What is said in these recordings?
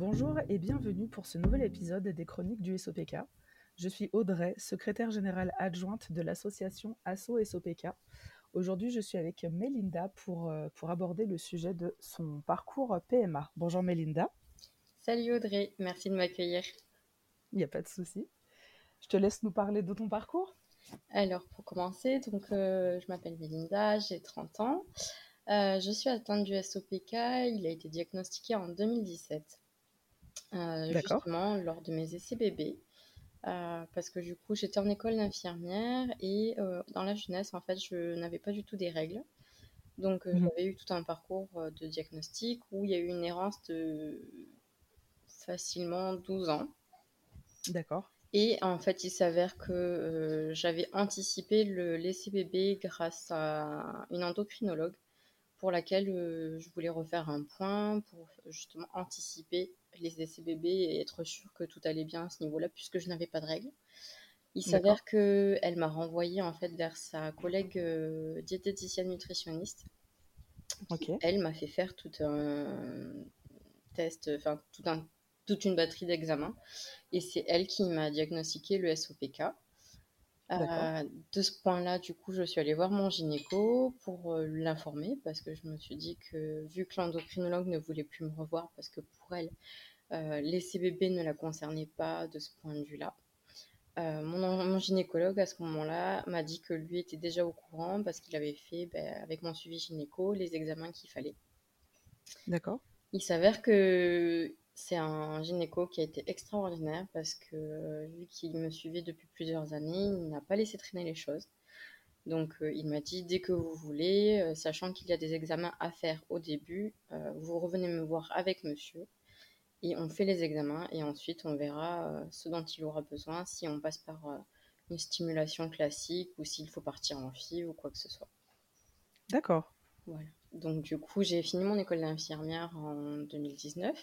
Bonjour et bienvenue pour ce nouvel épisode des Chroniques du SOPK. Je suis Audrey, secrétaire générale adjointe de l'association ASSO SOPK. Aujourd'hui, je suis avec Melinda pour, euh, pour aborder le sujet de son parcours PMA. Bonjour Melinda. Salut Audrey, merci de m'accueillir. Il n'y a pas de souci. Je te laisse nous parler de ton parcours. Alors, pour commencer, donc, euh, je m'appelle Melinda, j'ai 30 ans. Euh, je suis atteinte du SOPK. Il a été diagnostiqué en 2017. Euh, justement lors de mes essais bébés. Euh, parce que du coup, j'étais en école d'infirmière et euh, dans la jeunesse, en fait, je n'avais pas du tout des règles. Donc, mmh j'avais eu tout un parcours de diagnostic où il y a eu une errance de facilement 12 ans. D'accord. Et en fait, il s'avère que j'avais anticipé le laisser bébé grâce à une endocrinologue pour laquelle je voulais refaire un point pour justement anticiper les essais bébés et être sûr que tout allait bien à ce niveau-là, puisque je n'avais pas de règles. Il s'avère qu'elle m'a renvoyé en fait vers sa collègue euh, diététicienne nutritionniste. elle m'a fait faire tout un test, enfin tout un, toute une batterie d'examens. Et c'est elle qui m'a diagnostiqué le SOPK. Euh, de ce point-là, du coup, je suis allée voir mon gynéco pour euh, l'informer parce que je me suis dit que vu que l'endocrinologue ne voulait plus me revoir parce que pour elle, euh, les CBB ne la concernaient pas de ce point de vue-là. Mon, gynécologue à ce moment-là m'a dit que lui était déjà au courant parce qu'il avait fait, ben, avec mon suivi gynéco, les examens qu'il fallait. D'accord. Il s'avère que c'est un gynéco qui a été extraordinaire parce que vu qu'il me suivait depuis plusieurs années, il n'a pas laissé traîner les choses. Donc euh, il m'a dit dès que vous voulez, sachant qu'il y a des examens à faire au début, vous revenez me voir avec monsieur et on fait les examens et ensuite on verra euh, ce dont il aura besoin, si on passe par euh, une stimulation classique ou s'il faut partir en FIV ou quoi que ce soit. D'accord. Voilà. Donc du coup, j'ai fini mon école d'infirmière en 2019.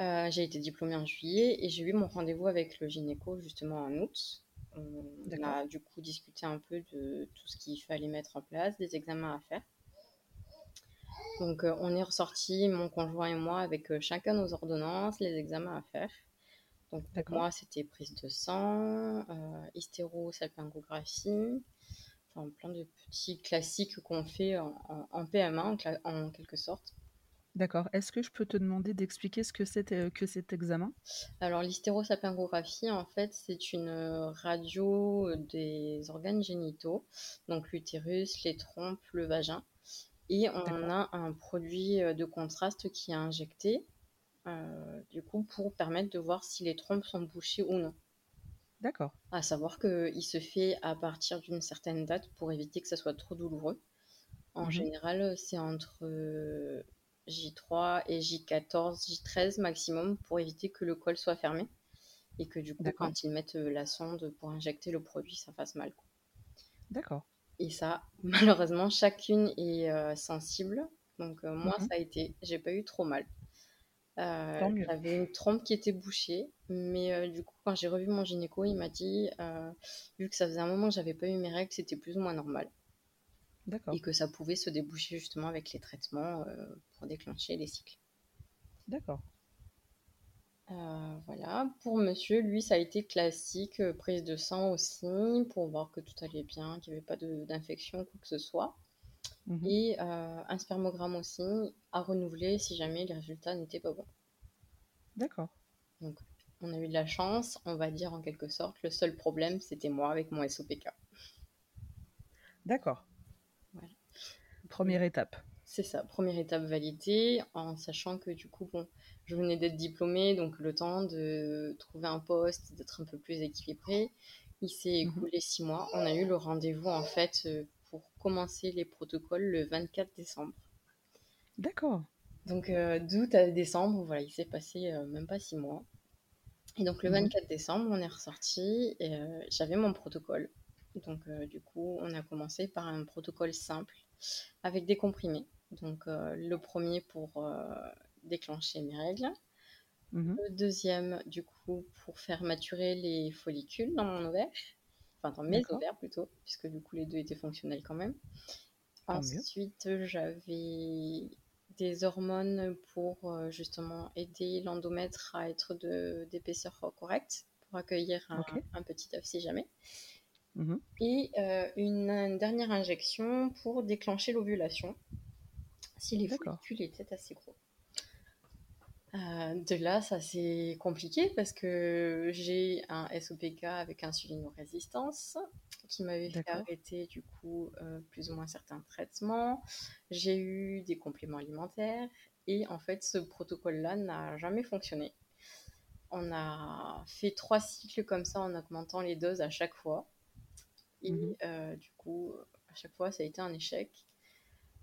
Euh, j'ai été diplômée en juillet et j'ai eu mon rendez-vous avec le gynéco justement en août. On a du coup discuté un peu de tout ce qu'il fallait mettre en place, des examens à faire. Donc, euh, on est ressorti, mon conjoint et moi, avec euh, chacun nos ordonnances, les examens à faire. Donc, pour moi, c'était prise de sang, hystérosalpingographie, enfin, plein de petits classiques qu'on fait en, PMA, en, quelque sorte. D'accord. Est-ce que je peux te demander d'expliquer ce que c'est que cet examen? Alors, l'hystérosalpingographie, en fait, c'est une radio des organes génitaux, donc l'utérus, les trompes, le vagin. Et on a un produit euh, de contraste qui est injecté, euh, du coup, pour permettre de voir si les trompes sont bouchées ou non. D'accord. À savoir qu'il se fait à partir d'une certaine date pour éviter que ça soit trop douloureux. En mmh général, c'est entre euh, J3 et J14, J13 maximum pour éviter que le col soit fermé et que du coup, quand ils mettent la sonde pour injecter le produit, ça fasse mal. D'accord. Et ça, malheureusement, chacune est euh, sensible. Donc euh, moi, mmh ça a été, j'ai pas eu trop mal. Euh, j'avais une trompe qui était bouchée, mais du coup, quand j'ai revu mon gynéco, il m'a dit, vu que ça faisait un moment que j'avais pas eu mes règles, c'était plus ou moins normal. Et que ça pouvait se déboucher justement avec les traitements pour déclencher les cycles. D'accord. Euh, voilà. Pour monsieur, lui, ça a été classique, euh, prise de sang aussi, pour voir que tout allait bien, qu'il n'y avait pas d'infection, quoi que ce soit. Mhm. Et euh, un spermogramme aussi, à renouveler si jamais les résultats n'étaient pas bons. D'accord. Donc, on a eu de la chance, on va dire en quelque sorte. Le seul problème, c'était moi avec mon SOPK. D'accord. Première étape. C'est ça, première étape validée, en sachant que du coup, bon, je venais d'être diplômée, donc le temps de trouver un poste, d'être un peu plus équilibré. Il s'est mhm. écoulé six mois. On a eu le rendez-vous en fait euh, pour commencer les protocoles le 24 décembre. D'accord. Donc euh, d'août à décembre, voilà, il s'est passé euh, même pas six mois. Et donc le 24 mhm. décembre, on est ressorti et j'avais mon protocole. Donc du coup, on a commencé par un protocole simple avec des comprimés. Donc le premier pour déclencher mes règles. Mhm. Le deuxième, du coup, pour faire maturer les follicules dans mon ovaire. Enfin, dans mes ovaires plutôt, puisque du coup, les deux étaient fonctionnels quand même. Ensuite, j'avais des hormones pour euh, justement aider l'endomètre à être d'épaisseur correcte pour accueillir un, un petit œuf si jamais. Mhm. Et euh, une, dernière injection pour déclencher l'ovulation si les follicules étaient assez gros. Euh, de là, ça c'est compliqué parce que j'ai un SOPK avec insulino-résistance qui m'avait fait arrêter du coup euh, plus ou moins certains traitements. J'ai eu des compléments alimentaires et en fait ce protocole-là n'a jamais fonctionné. On a fait trois cycles comme ça en augmentant les doses à chaque fois. Et mhm. euh, du coup, à chaque fois, ça a été un échec.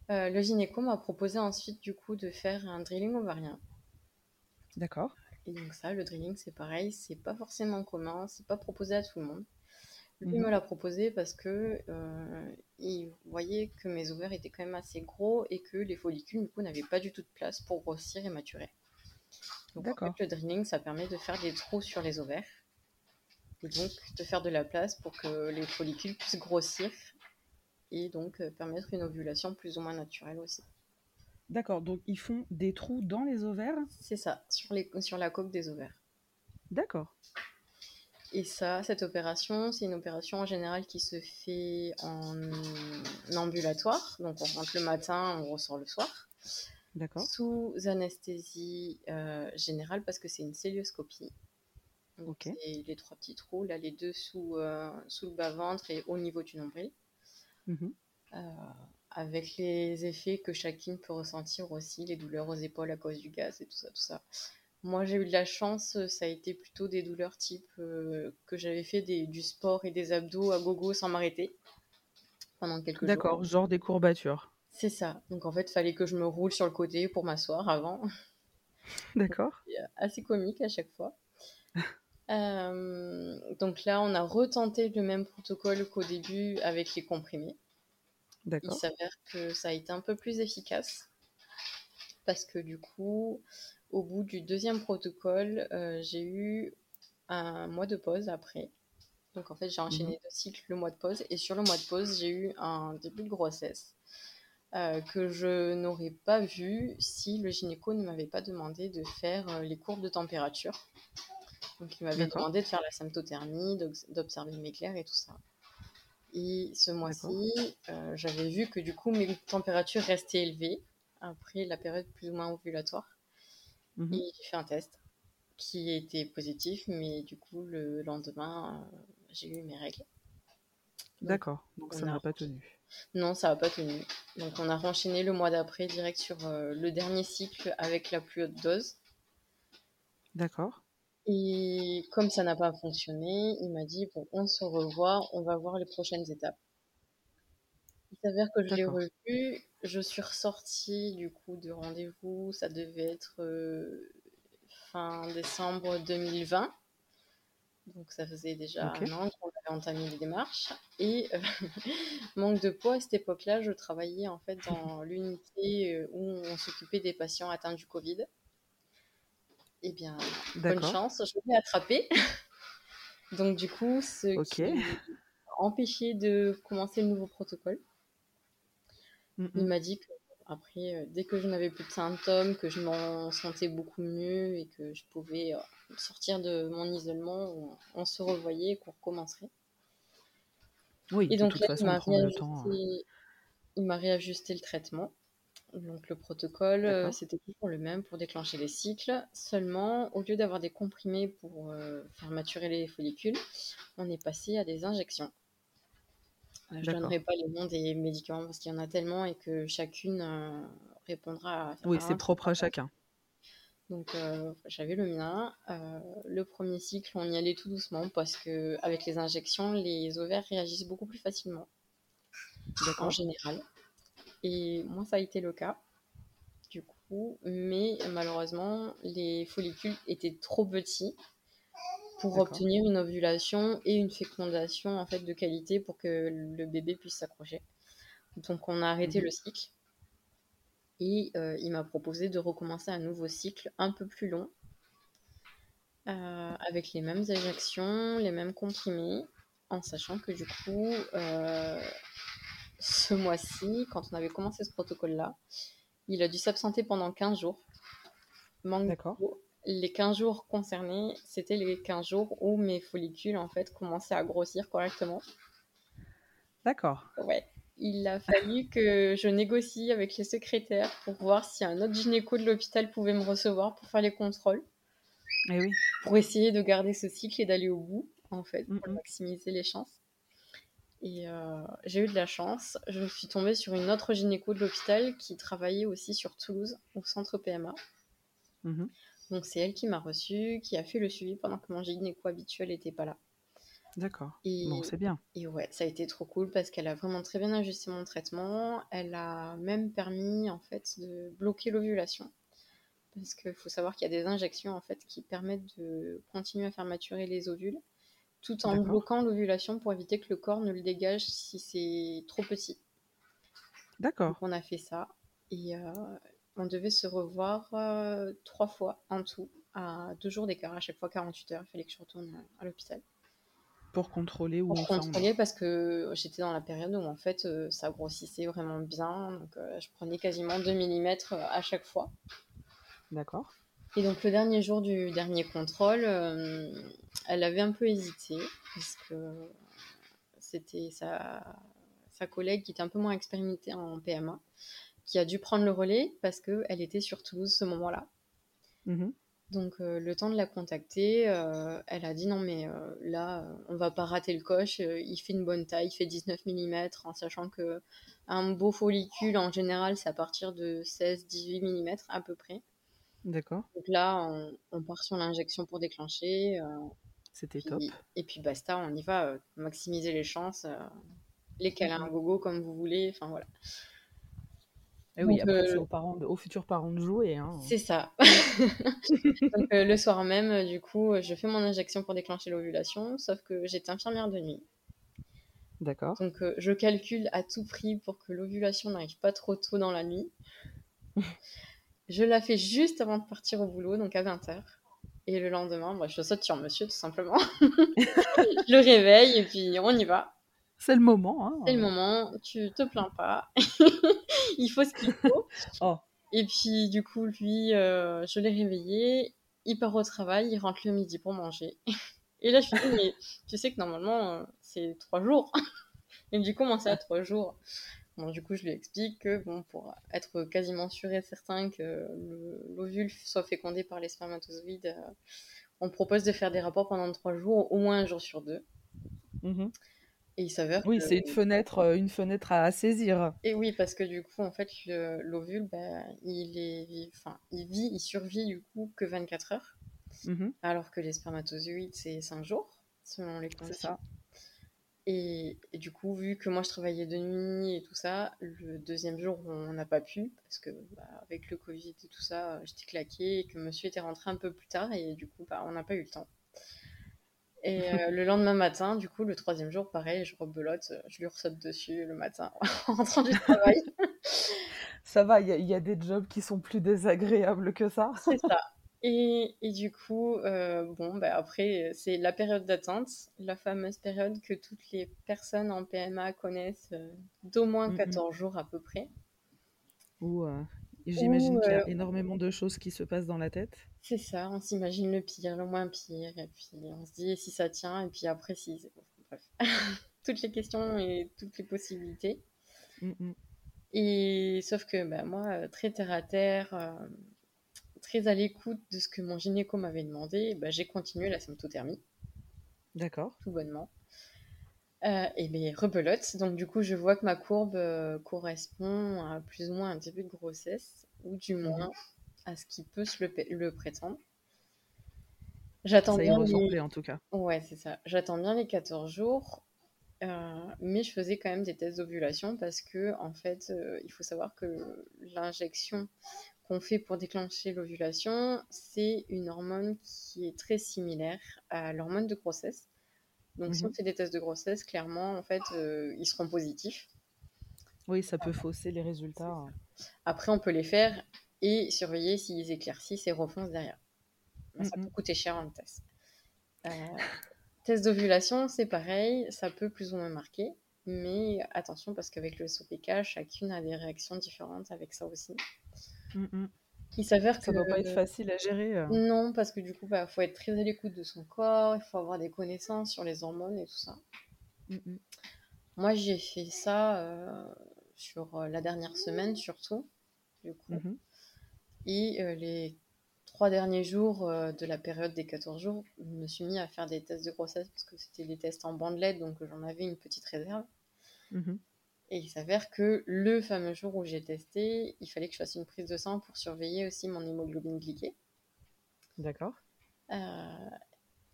Euh, le gynéco m'a proposé ensuite du coup de faire un drilling ovarien. D'accord. Et donc ça, le drilling, c'est pareil, c'est pas forcément commun, c'est pas proposé à tout le monde. Lui mhm. me l'a proposé parce que euh, il voyait que mes ovaires étaient quand même assez gros et que les follicules du coup n'avaient pas du tout de place pour grossir et maturer. Donc en fait, le drilling, ça permet de faire des trous sur les ovaires et donc de faire de la place pour que les follicules puissent grossir et donc euh, permettre une ovulation plus ou moins naturelle aussi. D'accord, donc ils font des trous dans les ovaires? C'est ça, sur, les, sur la coque des ovaires. D'accord. Et ça, cette opération, c'est une opération en général qui se fait en ambulatoire. Donc on rentre le matin, on ressort le soir. D'accord. Sous anesthésie euh, générale parce que c'est une célioscopie. Et les trois petits trous, là, les deux sous, euh, sous le bas-ventre et au niveau du nombril. Mhm. Euh, avec les effets que chacune peut ressentir aussi, les douleurs aux épaules à cause du gaz et tout ça, tout ça. Moi, j'ai eu de la chance, ça a été plutôt des douleurs type euh, que j'avais fait du sport et des abdos à gogo sans m'arrêter pendant quelques jours. D'accord, genre des courbatures. C'est ça. Donc en fait, il fallait que je me roule sur le côté pour m'asseoir avant. D'accord. assez comique à chaque fois. Euh, donc là, on a retenté le même protocole qu'au début avec les comprimés. Il s'avère que ça a été un peu plus efficace parce que du coup, au bout du deuxième protocole, euh, j'ai eu un mois de pause après. Donc en fait, j'ai enchaîné mhm. deux cycles le mois de pause et sur le mois de pause, j'ai eu un début de grossesse euh, que je n'aurais pas vu si le gynéco ne m'avait pas demandé de faire les courbes de température. Donc il m'avait demandé de faire la symptothermie, d'observer mes clairs et tout ça. Et ce mois-ci, euh, j'avais vu que du coup mes températures restaient élevées après la période plus ou moins ovulatoire. Mhm. Et j'ai fait un test qui était positif, mais du coup le lendemain, euh, j'ai eu mes règles. D'accord, donc ça n'a pas tenu. Non, ça n'a pas tenu. Donc on a renchaîné le mois d'après direct sur euh, le dernier cycle avec la plus haute dose. D'accord. Et comme ça n'a pas fonctionné, il m'a dit bon, on se revoit, on va voir les prochaines étapes. Il s'avère que je l'ai revu, je suis ressortie du coup de rendez-vous, ça devait être euh, fin décembre 2020. Donc ça faisait déjà un an qu'on avait entamé les démarches. Et euh, manque de poids, à cette époque-là, je travaillais en fait dans l'unité euh, où on s'occupait des patients atteints du Covid. Eh bien, bonne chance, je l'ai attrapé. Donc, du coup, ce qui a empêché de commencer le nouveau protocole. Il m'a dit que, après, euh, dès que je n'avais plus de symptômes, que je m'en sentais beaucoup mieux et que je pouvais euh, sortir de mon isolement, on, se revoyait et qu'on recommencerait. Oui, et donc de toute façon, il m'a réajusté le traitement. Donc le protocole, euh, c'était toujours le même pour déclencher les cycles. Seulement, au lieu d'avoir des comprimés pour euh, faire maturer les follicules, on est passé à des injections. Euh, je ne donnerai pas les noms des médicaments parce qu'il y en a tellement et que chacune répondra à... Oui, c'est propre à chacun. Donc j'avais le mien. le premier cycle, on y allait tout doucement parce que avec les injections, les ovaires réagissent beaucoup plus facilement. En général. Et moi, ça a été le cas, du coup. Mais malheureusement, les follicules étaient trop petits pour obtenir une ovulation et une fécondation en fait de qualité pour que le bébé puisse s'accrocher. Donc on a arrêté mhm. le cycle et euh, il m'a proposé de recommencer un nouveau cycle un peu plus long euh, avec les mêmes injections, les mêmes comprimés, en sachant que du coup euh, ce mois-ci, quand on avait commencé ce protocole-là, Il a dû s'absenter pendant 15 jours. D'accord. Les 15 jours concernés, c'était les 15 jours où mes follicules en fait commençaient à grossir correctement. D'accord. Ouais. Il a fallu que je négocie avec les secrétaires pour voir si un autre gynéco de l'hôpital pouvait me recevoir pour faire les contrôles. Et oui. Pour essayer de garder ce cycle et d'aller au bout, en fait, pour maximiser les chances. Et euh, j'ai eu de la chance. Je suis tombée sur une autre gynéco de l'hôpital qui travaillait aussi sur Toulouse, au centre PMA. Mhm. Donc c'est elle qui m'a reçue, qui a fait le suivi pendant que mon gynéco habituel n'était pas là. D'accord. Et, Bon, c'est bien. et ouais, ça a été trop cool parce qu'elle a vraiment très bien ajusté mon traitement. Elle a même permis en fait de bloquer l'ovulation. Parce qu'il faut savoir qu'il y a des injections en fait qui permettent de continuer à faire maturer les ovules tout en bloquant l'ovulation pour éviter que le corps ne le dégage si c'est trop petit. D'accord. On a fait ça et euh, on devait se revoir euh, trois fois en tout à deux jours d'écart, à chaque fois 48 heures. Il fallait que je retourne à- l'hôpital Pour contrôler où pour contrôler parce que j'étais dans la période où en fait euh, ça grossissait vraiment bien. Donc je prenais quasiment 2 mm à chaque fois. D'accord. Et donc le dernier jour du dernier contrôle, euh, elle avait un peu hésité parce que c'était sa, sa collègue qui était un peu moins expérimentée en PMA qui a dû prendre le relais parce qu'elle était sur Toulouse ce moment-là. Mhm. Donc euh, le temps de la contacter, euh, elle a dit non mais euh, là on va pas rater le coche, il fait une bonne taille, il fait 19 mm en sachant que un beau follicule en général c'est à partir de 16-18 mm à peu près. D'accord. Donc là on, on part sur l'injection pour déclencher euh, C'était top. et puis basta, on y va, euh, maximiser les chances, euh, les un Mhm. gogo comme vous voulez, enfin voilà. Et oui, Donc, après, euh, aux, parents de- aux futurs parents de jouer. Hein. C'est ça. Donc euh, le soir même, du coup, je fais mon injection pour déclencher l'ovulation, sauf que j'étais infirmière de nuit. D'accord. Donc euh, je calcule à tout prix pour que l'ovulation n'arrive pas trop tôt dans la nuit. je la fais juste avant de partir au boulot, donc à 20h. Et le lendemain, bah, je saute sur monsieur, tout simplement. je le réveille et puis on y va. C'est le moment. Hein. C'est le moment, tu te plains pas. il faut ce qu'il faut. Oh. Et puis, du coup, lui, euh, je l'ai réveillé. Il part au travail, il rentre le midi pour manger. Et là, je lui dis, mais tu sais que normalement, euh, c'est trois jours. Et du coup, comment ça, trois jours Bon, du coup, je lui explique que, bon, pour être quasiment sûr et certain que le- l'ovule soit fécondé par les spermatozoïdes, euh, on propose de faire des rapports pendant trois jours, au moins un jour sur deux. Mhm. Et il s'avère Oui, c'est une fenêtre, euh, une fenêtre à saisir. Et oui, parce que du coup, en fait, le- l'ovule, bah, il, est, enfin, il vit, il survit du coup que 24 heures, Mhm. alors que les spermatozoïdes, c'est 5 jours, selon les conditions. Et, et du coup, vu que moi je travaillais de nuit et tout ça, le deuxième jour, on n'a pas pu, parce que bah, avec le Covid et tout ça, j'étais claquée et que monsieur était rentré un peu plus tard, et du coup, bah, on n'a pas eu le temps. Et euh, le lendemain matin, du coup, le troisième jour, pareil, je rebelote, je lui ressaute dessus le matin en rentrant du travail. Ça va, il y, y a des jobs qui sont plus désagréables que ça. C'est ça. Et, et du coup, euh, bon, bah après, c'est la période d'attente, la fameuse période que toutes les personnes en PMA connaissent euh, d'au moins Mhm. 14 jours à peu près. Ou euh, j'imagine Ou, qu'il y a énormément de choses qui se passent dans la tête. C'est ça, on s'imagine le pire, le moins pire, et puis on se dit si ça tient, et puis après si... Bref, toutes les questions et toutes les possibilités. Mhm. Et sauf que bah, moi, très terre à terre, très à l'écoute de ce que mon gynéco m'avait demandé, bah, j'ai continué la symptothermie. D'accord. tout bonnement. Euh, et bien, rebelote. Donc, du coup, je vois que ma courbe euh, correspond à plus ou moins un début de grossesse, ou du moins à ce qui peut se le, prétendre. J'attends bien, les... en tout cas. ouais, c'est ça. J'attends bien les 14 jours, euh, mais je faisais quand même des tests d'ovulation parce que, en fait, il faut savoir que l'injection qu'on fait pour déclencher l'ovulation, c'est une hormone qui est très similaire à l'hormone de grossesse. Donc, si Mhm. on fait des tests de grossesse, clairement, en fait, euh, ils seront positifs. Oui, ça peut fausser les résultats. Après, on peut les faire et surveiller s'ils éclaircissent et refoncent derrière. Ça Mhm. peut coûter cher en test. Euh, test d'ovulation, c'est pareil, ça peut plus ou moins marquer. Mais attention, parce qu'avec le SOPK, chacune a des réactions différentes avec ça aussi. Mmh Il s'avère Ça que... doit pas être facile à gérer. euh. Non, parce que du coup, il bah, faut être très à l'écoute de son corps, il faut avoir des connaissances sur les hormones et tout ça. Mhm. Moi, j'ai fait ça euh, sur euh, la dernière semaine surtout, du coup. Mhm. Et euh, les trois derniers jours euh, de la période des 14 jours, je me suis mis à faire des tests de grossesse parce que c'était des tests en bandelette, donc j'en avais une petite réserve. Et il s'avère que le fameux jour où j'ai testé, il fallait que je fasse une prise de sang pour surveiller aussi mon hémoglobine glyquée. D'accord. Euh,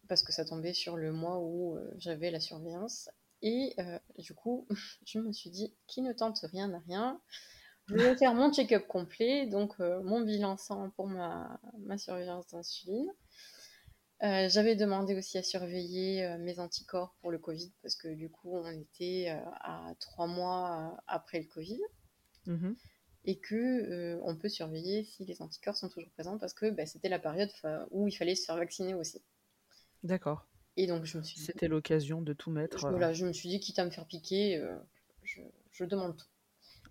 parce que ça tombait sur le mois où euh, j'avais la surveillance. Et euh, du coup, je me suis dit, qui ne tente rien n'a rien. Je vais faire mon check-up complet, donc mon bilan sang pour ma, ma surveillance d'insuline. Euh, J'avais demandé aussi à surveiller euh, mes anticorps pour le Covid, parce que du coup, on était euh, à trois mois après le Covid Mhm. et que on peut surveiller si les anticorps sont toujours présents parce que bah, c'était la période où il fallait se faire vacciner aussi. D'accord. Et donc je me suis C'était l'occasion de tout mettre. je, voilà, je me suis dit quitte à me faire piquer, je, je demande tout.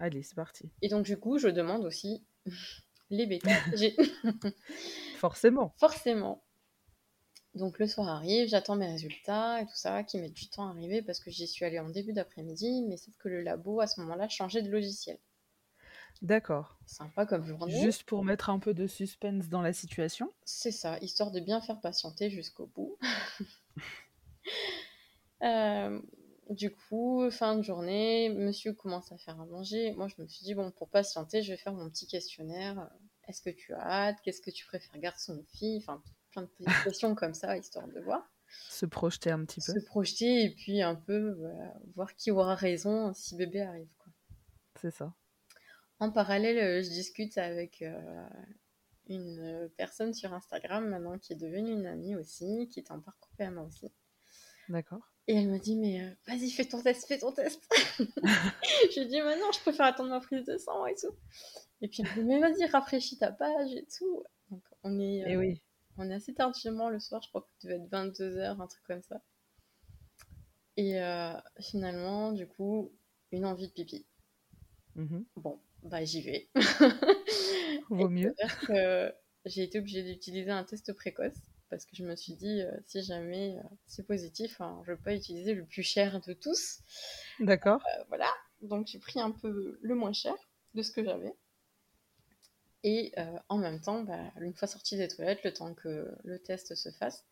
Allez, c'est parti. Et donc du coup, je demande aussi les bêta. Forcément. forcément. Donc le soir arrive, j'attends mes résultats et tout ça, qui mettent du temps à arriver parce que j'y suis allée en début d'après-midi, mais sauf que le labo à ce moment-là changeait de logiciel. D'accord. Sympa comme journée. Juste pour mettre un peu de suspense dans la situation. C'est ça, histoire de bien faire patienter jusqu'au bout. Euh, du coup, fin de journée, monsieur commence à faire à manger. Moi, je me suis dit, bon, pour patienter, je vais faire mon petit questionnaire. Est-ce que tu as hâte? Qu'est-ce que tu préfères, garçon ou fille? Enfin, plein de petites questions comme ça, histoire de voir. Se projeter un petit peu. Se projeter et puis un peu voilà, voir qui aura raison si bébé arrive. C'est ça. En parallèle, euh, je discute avec euh, une personne sur Instagram maintenant qui est devenue une amie aussi, qui est en parcours PMA aussi. D'accord. Et elle me dit, mais euh, vas-y, fais ton test, fais ton test. je lui dis, mais non, je préfère attendre ma prise de sang et tout. Et puis elle me dit, mais vas-y, rafraîchis ta page et tout. Donc on est, Et oui. On est assez tardivement le soir, je crois que devait être 22h, un truc comme ça. Et euh, finalement, du coup, une envie de pipi. Mhm. Bon, bah j'y vais. Vaut mieux. J'ai été obligée d'utiliser un test précoce parce que je me suis dit, euh, si jamais euh, c'est positif, hein, je ne veux pas utiliser le plus cher de tous. D'accord. Voilà, donc j'ai pris un peu le moins cher de ce que j'avais. Et euh, en même temps, bah, une fois sortie des toilettes, le temps que le test se fasse,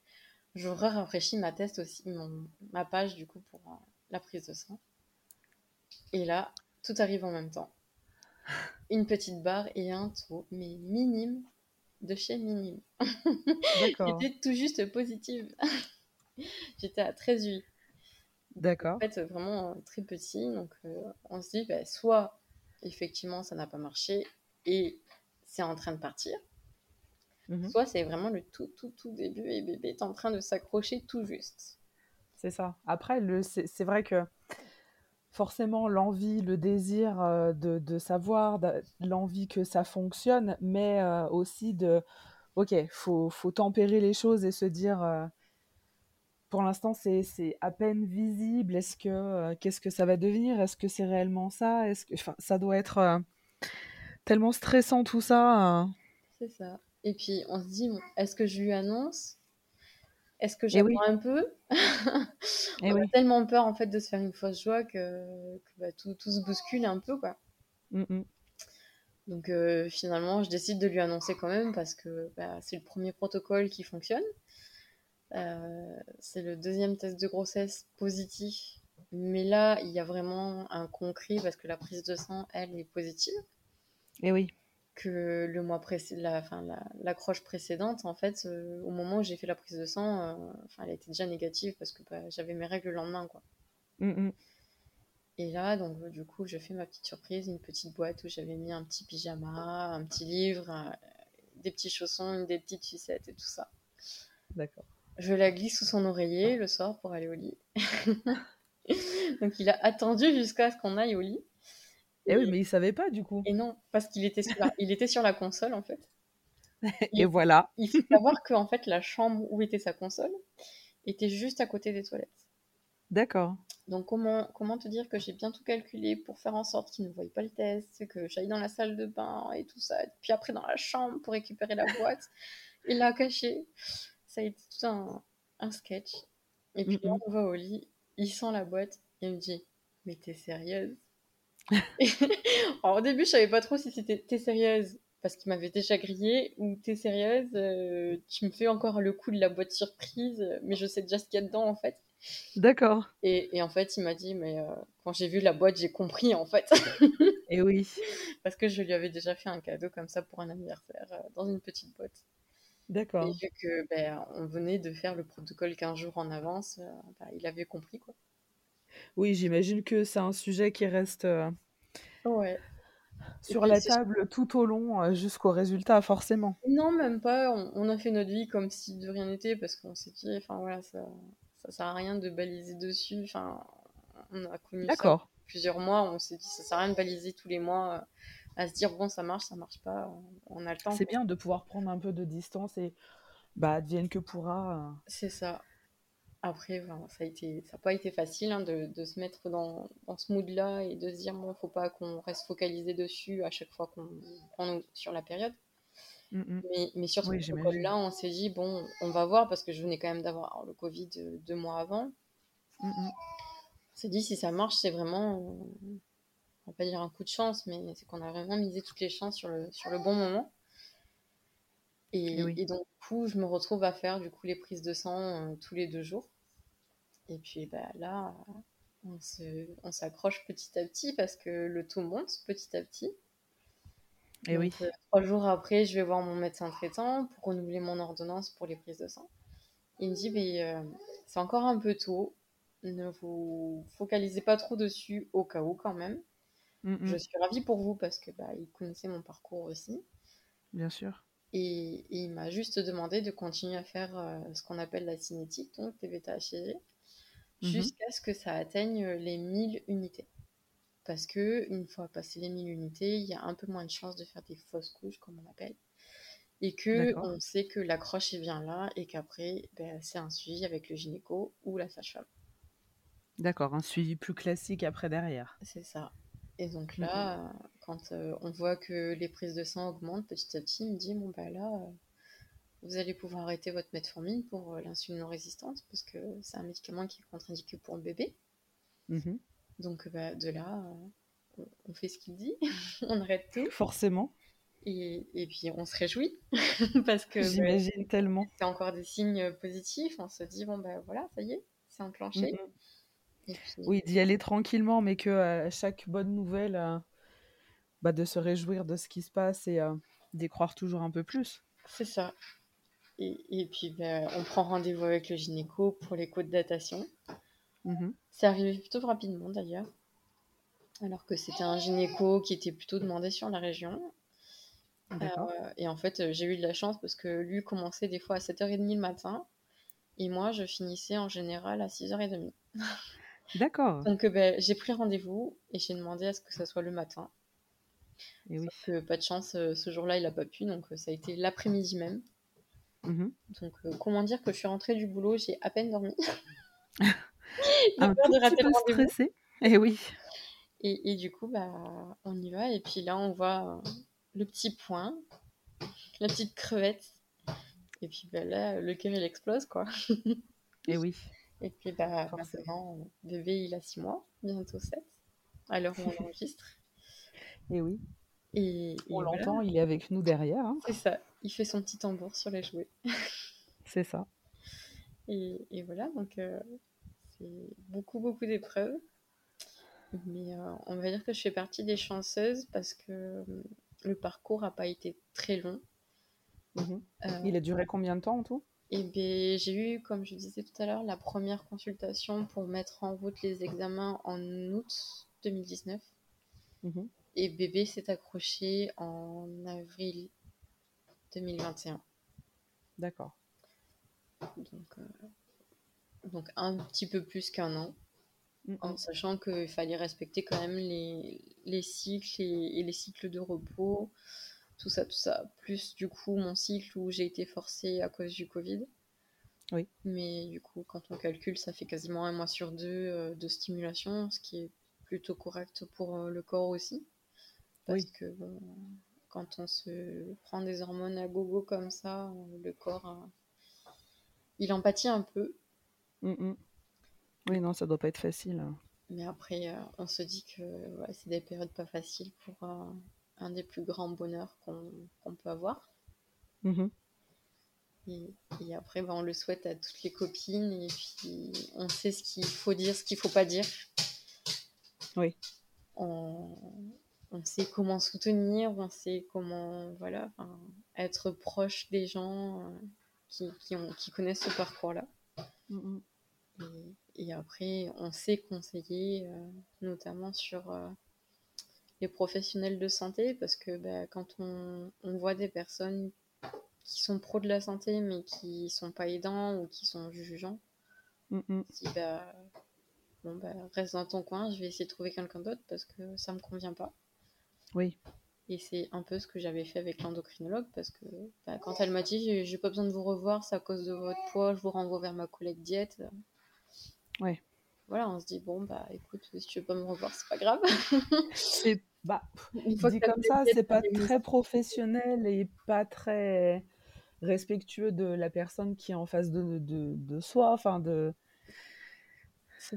je rafraîchis ma test aussi, mon- ma page du coup pour euh, la prise de sang. Et là, tout arrive en même temps. Une petite barre et un taux, mais minime, de chez minime. D'accord. J'étais tout juste positive. J'étais à 13 8. D'accord. En fait, vraiment euh, très petit. Donc, on se dit, bah, soit effectivement, ça n'a pas marché et c'est en train de partir, Mhm. soit c'est vraiment le tout, tout, tout début et bébé est en train de s'accrocher tout juste. C'est ça. Après, le, c'est, c'est vrai que forcément, l'envie, le désir euh, de, de savoir, l'envie que ça fonctionne, mais euh, aussi de, ok, faut, faut tempérer les choses et se dire, euh, pour l'instant, c'est, c'est à peine visible. Est-ce que, euh, qu'est-ce que ça va devenir? Est-ce que c'est réellement ça? Est-ce que, enfin, ça doit être tellement stressant tout ça. euh. C'est ça. Et puis, on se dit, est-ce que je lui annonce? Est-ce que Eh j'attends oui. un peu? Eh On a oui. tellement peur en fait de se faire une fausse joie que, que, bah, tout, tout se bouscule un peu quoi. Mm, mm. Donc euh, finalement, je décide de lui annoncer quand même parce que bah, c'est le premier protocole qui fonctionne. Euh, c'est le deuxième test de grossesse positif. Mais là, il y a vraiment un concret parce que la prise de sang, elle, est positive. Eh oui. Que le mois la, enfin, la, l'accroche précédente, en fait, euh, au moment où j'ai fait la prise de sang, euh, enfin, elle était déjà négative parce que bah, j'avais mes règles le lendemain, quoi. Mm, mm. Et là, donc, euh, du coup, je fais ma petite surprise, une petite boîte où j'avais mis un petit pyjama, un petit livre, un- des petits chaussons, des petites sucettes et tout ça. D'accord. Je la glisse sous son oreiller le soir pour aller au lit. donc, il a attendu jusqu'à ce qu'on aille au lit. Eh oui, mais il savait pas du coup. Et non, parce qu'il était, sur la... il était sur la console, en fait. Et voilà. Il faut savoir que, en fait, la chambre où était sa console était juste à côté des toilettes. D'accord. Donc comment, comment te dire que j'ai bien tout calculé pour faire en sorte qu'il ne voie pas le test, que j'aille dans la salle de bain et tout ça, puis après dans la chambre pour récupérer la boîte et la cacher. Ça a été tout un, un sketch. Et puis là, on va au lit, il sent la boîte, il me dit Mais t'es sérieuse? Alors, au début, je savais pas trop si c'était T'es sérieuse parce qu'il m'avait déjà grillé ou T'es sérieuse euh, Tu me fais encore le coup de la boîte surprise, mais je sais déjà ce qu'il y a dedans en fait. D'accord. Et, et, en fait, il m'a dit Mais euh, quand j'ai vu la boîte, j'ai compris en fait. et oui. Parce que je lui avais déjà fait un cadeau comme ça pour un anniversaire euh, dans une petite boîte. D'accord. Et vu que ben, on venait de faire le protocole 15 jours en avance, ben, il avait compris quoi. Oui, j'imagine que c'est un sujet qui reste euh, ouais. sur la table tout au long euh, jusqu'au résultat, forcément. Non, même pas. On, a fait notre vie comme si de rien n'était parce qu'on s'est dit, enfin voilà, ça, ça sert à rien de baliser dessus. Enfin, on a connu ça plusieurs mois. On s'est dit, ça sert à rien de baliser tous les mois. Euh, à se dire, bon, ça marche, ça marche pas. On a le temps. C'est bien de pouvoir prendre un peu de distance et bah, advienne que pourra. C'est ça. Après, ça a été, ça n'a pas été facile hein, de, de, se mettre dans, dans ce mood-là et de se dire, bon, faut pas qu'on reste focalisé dessus à chaque fois qu'on prend sur la période. Mmh, mmh. Mais, mais, sur ce protocole-là, on s'est dit, bon, on va voir, parce que je venais quand même d'avoir le Covid deux mois avant. Mmh, on s'est dit, si ça marche, c'est vraiment, on va pas dire un coup de chance, mais c'est qu'on a vraiment misé toutes les chances sur le, sur le bon moment. Et, et, donc, du coup, je me retrouve à faire du coup les prises de sang euh, tous les deux jours. Et puis bah, là, on s'accroche petit à petit parce que le taux monte petit à petit. Et oui. Euh, trois jours après, je vais voir mon médecin traitant pour renouveler mon ordonnance pour les prises de sang. Il me dit, mais, euh, c'est encore un peu tôt, ne vous focalisez pas trop dessus au cas où quand même. Je suis ravie pour vous parce que bah, il connaissait mon parcours aussi. Bien sûr. Et, il m'a juste demandé de continuer à faire euh, ce qu'on appelle la cinétique, donc des bêta-HCG, mmh jusqu'à ce que ça atteigne les 1000 unités. Parce que une fois passé les 1000 unités, il y a un peu moins de chances de faire des fausses couches, comme on appelle. Et que on sait que l'accroche est bien là et qu'après, ben, c'est un suivi avec le gynéco ou la sage-femme. D'accord, un suivi plus classique après derrière. C'est ça. Et donc mmh là, quand euh, on voit que les prises de sang augmentent petit à petit, il me dit bon bah là, euh, vous allez pouvoir arrêter votre metformine pour euh, l'insulino-résistance parce que c'est un médicament qui est contre-indiqué pour le bébé. Mmh donc bah, de là, on fait ce qu'il dit, on arrête tout. Forcément. Et, et, puis on se réjouit parce que bah, j'imagine tellement. C'est encore des signes positifs. On se dit bon ben voilà, ça y est, c'est enclenché. Mmh oui, d'y aller tranquillement, mais que à chaque bonne nouvelle, bah, de se réjouir de ce qui se passe et euh, d'y croire toujours un peu plus. C'est ça. Et, et puis, bah, on prend rendez-vous avec le gynéco pour les codes de datation. Mmh C'est arrivé plutôt rapidement d'ailleurs. Alors que c'était un gynéco qui était plutôt demandé sur la région. Euh, et en fait, j'ai eu de la chance parce que lui commençait des fois à 7h30 le matin. Et moi, je finissais en général à 6h30. D'accord. Donc, ben, j'ai pris rendez-vous et j'ai demandé à ce que ça soit le matin. Et oui. que, pas de chance, euh, ce jour-là, il n'a pas pu, donc euh, ça a été l'après-midi même. Mmh donc, comment dire que je suis rentrée du boulot, j'ai à peine dormi. Un peur de rater le. Et oui. Et, et, du coup, bah, on y va. Et puis là, on voit le petit point, la petite crevette. Et puis bah, là, le cœur, il explose, quoi. et oui. Et puis, bah, forcément, bébé, il a 6 mois, bientôt 7, à l'heure où on enregistre. Et oui. Et, on l'entend, il est avec nous derrière. Hein. C'est ça, il fait son petit tambour sur les jouets. C'est ça. Et, et, voilà, donc euh, c'est beaucoup, beaucoup d'épreuves. Mais euh, on va dire que je fais partie des chanceuses parce que euh, le parcours n'a pas été très long. Mmh il a duré combien de temps en tout? Et ben, j'ai eu, comme je disais tout à l'heure, la première consultation pour mettre en route les examens en août 2019. Mhm. Et bébé s'est accroché en avril 2021. D'accord. Donc, euh, donc un petit peu plus qu'un an. En sachant qu'il fallait respecter quand même les, les cycles et, et, les cycles de repos tout ça, tout ça. Plus du coup mon cycle où j'ai été forcée à cause du Covid. Oui. Mais du coup, quand on calcule, ça fait quasiment un mois sur deux euh, de stimulation, ce qui est plutôt correct pour euh, le corps aussi. Parce Oui. que bon, quand on se prend des hormones à gogo comme ça, euh, le corps, euh, il empathie un peu. Mm, mm. Oui, non, ça doit pas être facile. Mais après, euh, on se dit que ouais, c'est des périodes pas faciles pour euh, un des plus grands bonheurs qu'on peut avoir. Mhm. Et, et après, bah, on le souhaite à toutes les copines. Et puis, on sait ce qu'il faut dire, ce qu'il faut pas dire. Oui. On, on sait comment soutenir, on sait comment voilà, enfin, être proche des gens euh, qui, qui, ont, qui connaissent ce parcours-là. Mm, mm. Et, et après, on sait conseiller, euh, notamment sur euh, les professionnels de santé, parce que bah, quand on, on voit des personnes qui sont pros de la santé, mais qui sont pas aidants ou qui sont jugeants, Mm, mm. on se dit bah, bon, bah, reste dans ton coin, je vais essayer de trouver quelqu'un d'autre parce que ça me convient pas. Oui. Et c'est un peu ce que j'avais fait avec l'endocrinologue parce que bah, quand elle m'a dit j'ai- pas besoin de vous revoir, c'est à cause de votre poids, je vous renvoie vers ma collègue diète. Ouais. Voilà, on se dit bon bah écoute, si tu veux pas me revoir, c'est pas grave. C'est bah, dit comme ça, c'est pas très professionnel et pas très respectueux de la personne qui est en face de, de, de soi. Enfin, de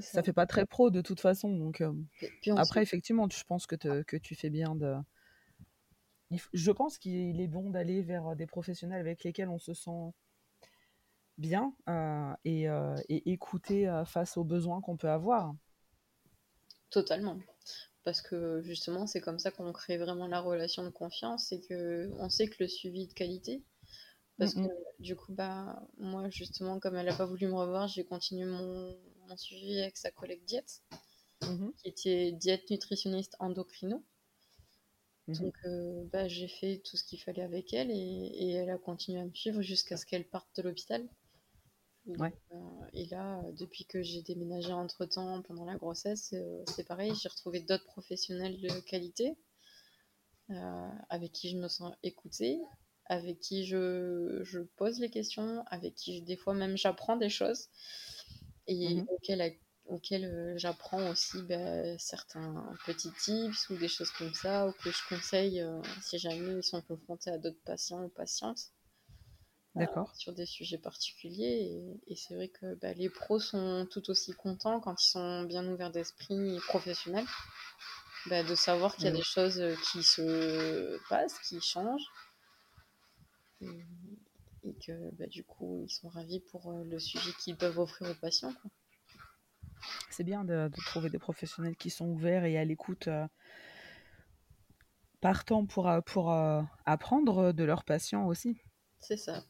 ça. ça fait pas très pro de toute façon. Donc euh, Et puis après, effectivement, je pense que, te- que tu fais bien de. Je pense qu'il est bon d'aller vers des professionnels avec lesquels on se sent bien euh, et, euh, et écouter euh, face aux besoins qu'on peut avoir. Totalement. Parce que justement, c'est comme ça qu'on crée vraiment la relation de confiance, c'est que on sait que le suivi est de qualité. Parce Mm, que du coup, bah, moi, justement, comme elle n'a pas voulu me revoir, j'ai continué mon, mon suivi avec sa collègue diète. Mhm. qui était diète nutritionniste endocrino. Mhm. Donc, euh, bah, j'ai fait tout ce qu'il fallait avec elle et, et elle a continué à me suivre jusqu'à ce qu'elle parte de l'hôpital. Ouais. euh, et là, depuis que j'ai déménagé entre-temps pendant la grossesse, euh, c'est pareil, j'ai retrouvé d'autres professionnels de qualité avec qui je me sens écoutée, avec qui je, je pose les questions, avec qui je- des fois même j'apprends des choses et Mhm. auxquelles, auxquelles euh, j'apprends aussi bah, certains petits tips ou des choses comme ça, ou que je conseille euh, si jamais ils sont confrontés à d'autres patients ou patientes D'accord. sur des sujets particuliers. Et, et c'est vrai que bah, les pros sont tout aussi contents quand ils sont bien ouverts d'esprit et professionnels, bah, de savoir qu'il y a Oui. des choses euh, qui se passent, qui changent. Et, et que bah, du coup, ils sont ravis pour euh, le suivi qu'ils peuvent offrir aux patients. quoi. C'est bien de, de trouver des professionnels qui sont ouverts et à l'écoute, euh, partant pour, euh, pour euh, apprendre de leurs patients aussi. C'est ça.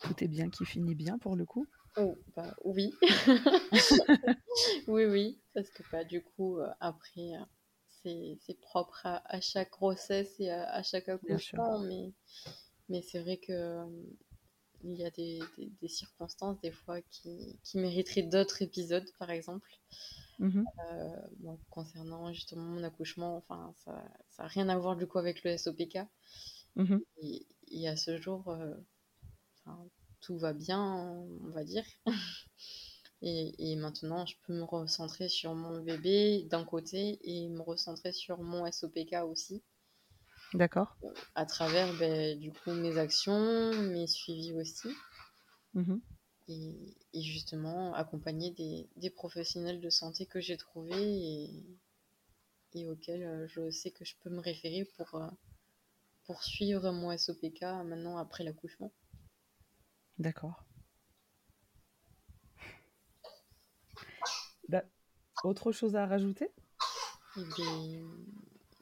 Tout est bien qui finit bien pour le coup. Oh, bah oui. oui, oui. Parce que bah, du coup, après, c'est propre à, à chaque grossesse et à, à chaque accouchement. Mais, mais c'est vrai que euh, il y a des, des- des circonstances, des fois, qui, qui mériteraient d'autres épisodes, par exemple. Mhm. Euh, bon, concernant justement mon accouchement, enfin, ça n'a rien à voir du coup avec le SOPK. Mhm. Et, et à ce jour, euh, tout va bien, on va dire. Et, et maintenant, je peux me recentrer sur mon bébé d'un côté et me recentrer sur mon SOPK aussi, D'accord. à travers ben, du coup mes actions, mes suivis aussi, Mhm. et, et justement accompagner des, des professionnels de santé que j'ai trouvés et, et auxquels euh, je sais que je peux me référer pour, euh, pour suivre mon SOPK maintenant après l'accouchement. D'accord. Bah, autre chose à rajouter?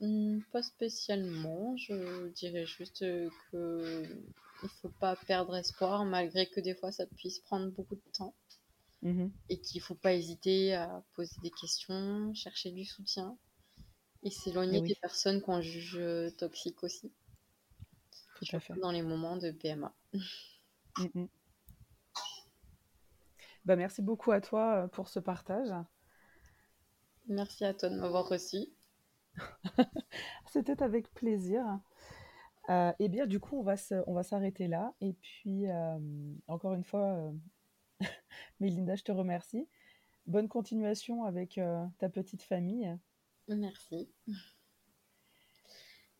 Hmm, pas spécialement. Je dirais juste que il faut pas perdre espoir, malgré que des fois ça puisse prendre beaucoup de temps, Mhm. et qu'il faut pas hésiter à poser des questions, chercher du soutien, et s'éloigner Eh oui. des personnes qu'on juge toxiques aussi, Tout à fait. dans les moments de PMA. Mhm. Bah, merci beaucoup à toi euh, pour ce partage. Merci à toi de m'avoir reçu. C'était avec plaisir. Euh, eh bien, du coup, on va on va s'arrêter là. Et puis, encore une fois, Mélinda, je te remercie. Bonne continuation avec ta petite famille. Merci.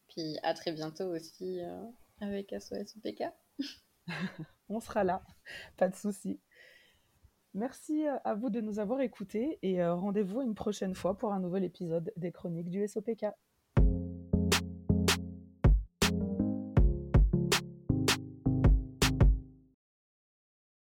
Puis à très bientôt aussi avec SOS on sera là, pas de souci. Merci à vous de nous avoir écoutés et rendez-vous une prochaine fois pour un nouvel épisode des chroniques du SOPK.